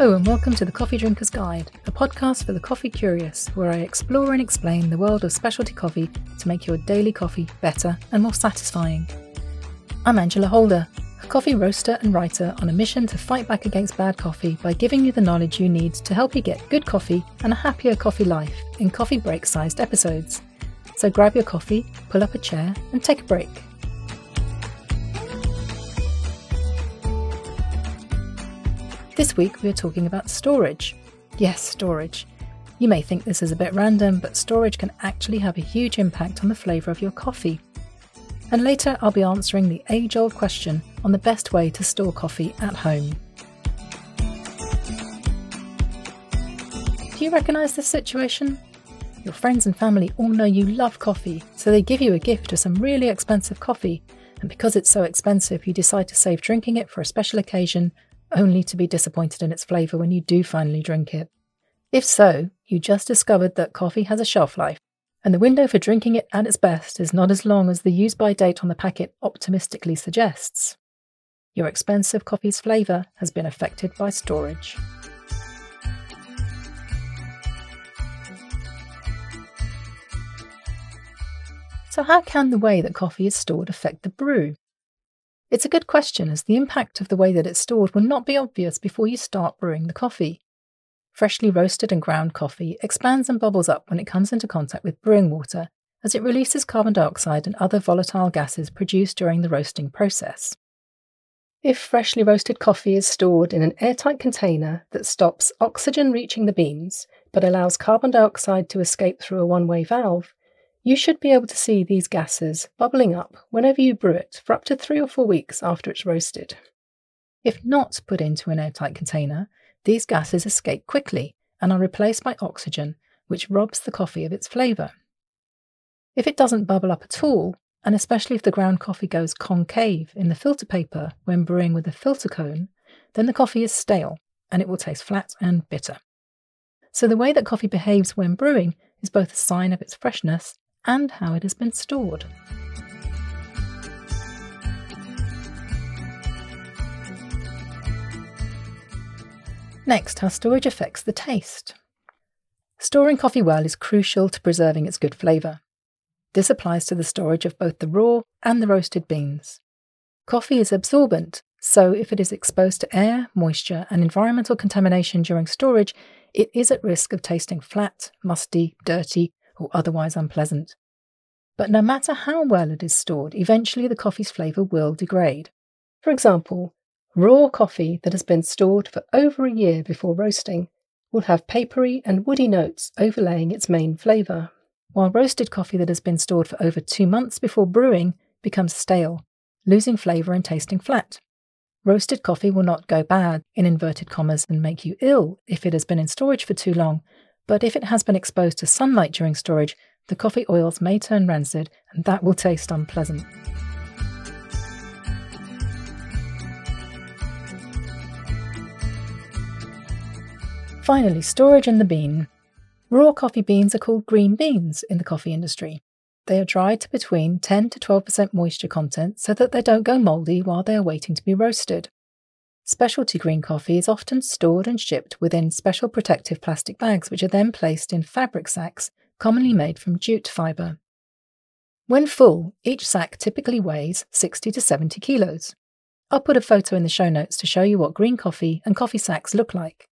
Hello, and welcome to the Coffee Drinker's Guide, a podcast for the coffee curious, where I explore and explain the world of specialty coffee to make your daily coffee better and more satisfying. I'm Angela Holder, a coffee roaster and writer on a mission to fight back against bad coffee by giving you the knowledge you need to help you get good coffee and a happier coffee life in coffee break sized episodes. So grab your coffee, pull up a chair, and take a break. This week we are talking about storage. Yes, storage. You may think this is a bit random, but storage can actually have a huge impact on the flavour of your coffee. And later I'll be answering the age old question on the best way to store coffee at home. Do you recognise this situation? Your friends and family all know you love coffee, so they give you a gift of some really expensive coffee, and because it's so expensive, you decide to save drinking it for a special occasion only to be disappointed in its flavour when you do finally drink it. If so, you just discovered that coffee has a shelf life, and the window for drinking it at its best is not as long as the use by date on the packet optimistically suggests. Your expensive coffee's flavour has been affected by storage. So, how can the way that coffee is stored affect the brew? It's a good question, as the impact of the way that it's stored will not be obvious before you start brewing the coffee. Freshly roasted and ground coffee expands and bubbles up when it comes into contact with brewing water, as it releases carbon dioxide and other volatile gases produced during the roasting process. If freshly roasted coffee is stored in an airtight container that stops oxygen reaching the beans but allows carbon dioxide to escape through a one way valve, you should be able to see these gases bubbling up whenever you brew it for up to three or four weeks after it's roasted. If not put into an airtight container, these gases escape quickly and are replaced by oxygen, which robs the coffee of its flavour. If it doesn't bubble up at all, and especially if the ground coffee goes concave in the filter paper when brewing with a filter cone, then the coffee is stale and it will taste flat and bitter. So the way that coffee behaves when brewing is both a sign of its freshness and how it has been stored. Next, how storage affects the taste. Storing coffee well is crucial to preserving its good flavour. This applies to the storage of both the raw and the roasted beans. Coffee is absorbent, so if it is exposed to air, moisture, and environmental contamination during storage, it is at risk of tasting flat, musty, dirty, or otherwise unpleasant. But no matter how well it is stored, eventually the coffee's flavour will degrade. For example, raw coffee that has been stored for over a year before roasting will have papery and woody notes overlaying its main flavour, while roasted coffee that has been stored for over two months before brewing becomes stale, losing flavour and tasting flat. Roasted coffee will not go bad, in inverted commas, and make you ill if it has been in storage for too long, but if it has been exposed to sunlight during storage, the coffee oils may turn rancid and that will taste unpleasant. Finally, storage in the bean. Raw coffee beans are called green beans in the coffee industry. They are dried to between 10 to 12% moisture content so that they don't go mouldy while they are waiting to be roasted. Specialty green coffee is often stored and shipped within special protective plastic bags, which are then placed in fabric sacks, commonly made from jute fibre. When full, each sack typically weighs 60 to 70 kilos. I'll put a photo in the show notes to show you what green coffee and coffee sacks look like.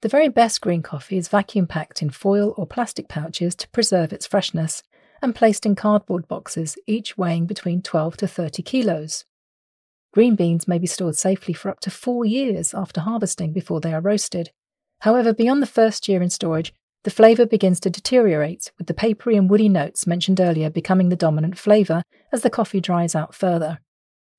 The very best green coffee is vacuum packed in foil or plastic pouches to preserve its freshness and placed in cardboard boxes, each weighing between 12 to 30 kilos. Green beans may be stored safely for up to four years after harvesting before they are roasted. However, beyond the first year in storage, the flavour begins to deteriorate, with the papery and woody notes mentioned earlier becoming the dominant flavour as the coffee dries out further.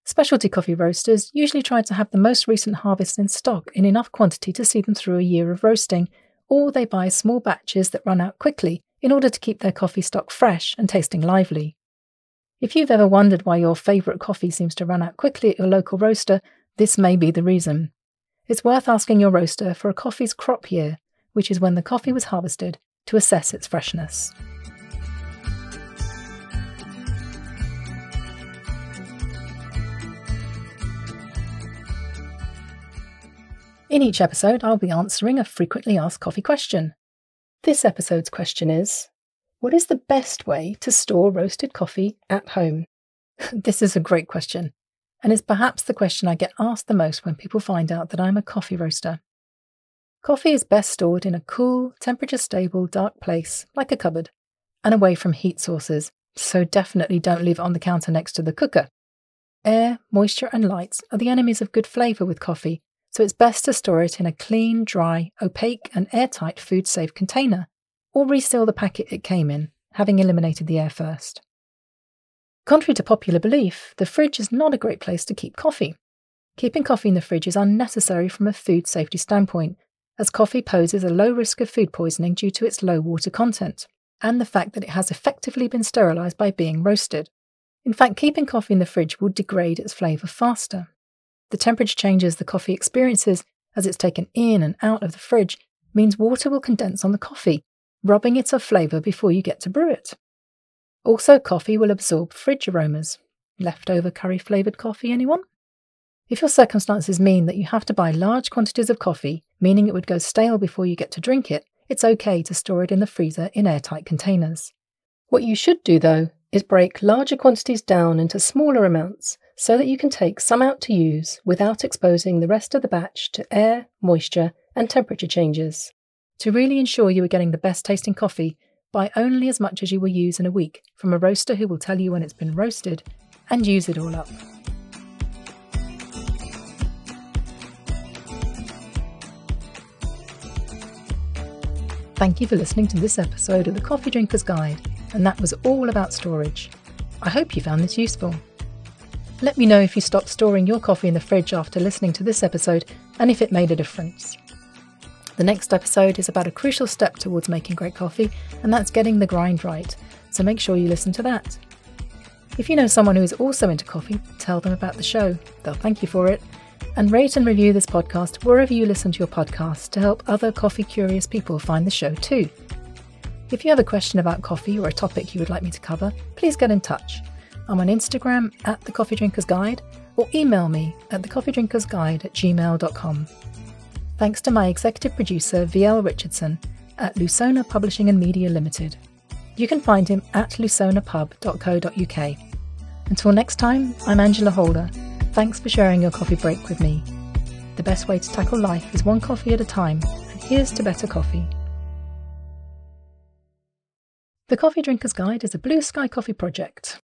Specialty coffee roasters usually try to have the most recent harvests in stock in enough quantity to see them through a year of roasting, or they buy small batches that run out quickly in order to keep their coffee stock fresh and tasting lively. If you've ever wondered why your favourite coffee seems to run out quickly at your local roaster, this may be the reason. It's worth asking your roaster for a coffee's crop year, which is when the coffee was harvested, to assess its freshness. In each episode, I'll be answering a frequently asked coffee question. This episode's question is What is the best way to store roasted coffee at home? this is a great question, and is perhaps the question I get asked the most when people find out that I'm a coffee roaster. Coffee is best stored in a cool, temperature stable, dark place, like a cupboard, and away from heat sources, so definitely don't leave it on the counter next to the cooker. Air, moisture, and lights are the enemies of good flavour with coffee, so it's best to store it in a clean, dry, opaque, and airtight food safe container, or reseal the packet it came in, having eliminated the air first. Contrary to popular belief, the fridge is not a great place to keep coffee. Keeping coffee in the fridge is unnecessary from a food safety standpoint, as coffee poses a low risk of food poisoning due to its low water content, and the fact that it has effectively been sterilised by being roasted. In fact, keeping coffee in the fridge will degrade its flavour faster. The temperature changes the coffee experiences as it's taken in and out of the fridge means water will condense on the coffee, robbing it of flavour before you get to brew it. Also, coffee will absorb fridge aromas. Leftover curry flavoured coffee, anyone? If your circumstances mean that you have to buy large quantities of coffee, meaning it would go stale before you get to drink it, it's okay to store it in the freezer in airtight containers. What you should do, though, is break larger quantities down into smaller amounts so that you can take some out to use without exposing the rest of the batch to air, moisture, and temperature changes. To really ensure you are getting the best tasting coffee, buy only as much as you will use in a week from a roaster who will tell you when it's been roasted and use it all up. Thank you for listening to this episode of the Coffee Drinker's Guide, and that was all about storage. I hope you found this useful. Let me know if you stopped storing your coffee in the fridge after listening to this episode and if it made a difference. The next episode is about a crucial step towards making great coffee, and that's getting the grind right, so make sure you listen to that. If you know someone who is also into coffee, tell them about the show. They'll thank you for it. And rate and review this podcast wherever you listen to your podcast to help other coffee curious people find the show too. If you have a question about coffee or a topic you would like me to cover, please get in touch. I'm on Instagram at The Coffee Drinkers Guide or email me at thecoffeedrinkersguide at gmail.com. Thanks to my executive producer, VL Richardson at Lusona Publishing and Media Limited. You can find him at lusonapub.co.uk. Until next time, I'm Angela Holder. Thanks for sharing your coffee break with me. The best way to tackle life is one coffee at a time, and here's to better coffee. The Coffee Drinker's Guide is a Blue Sky Coffee project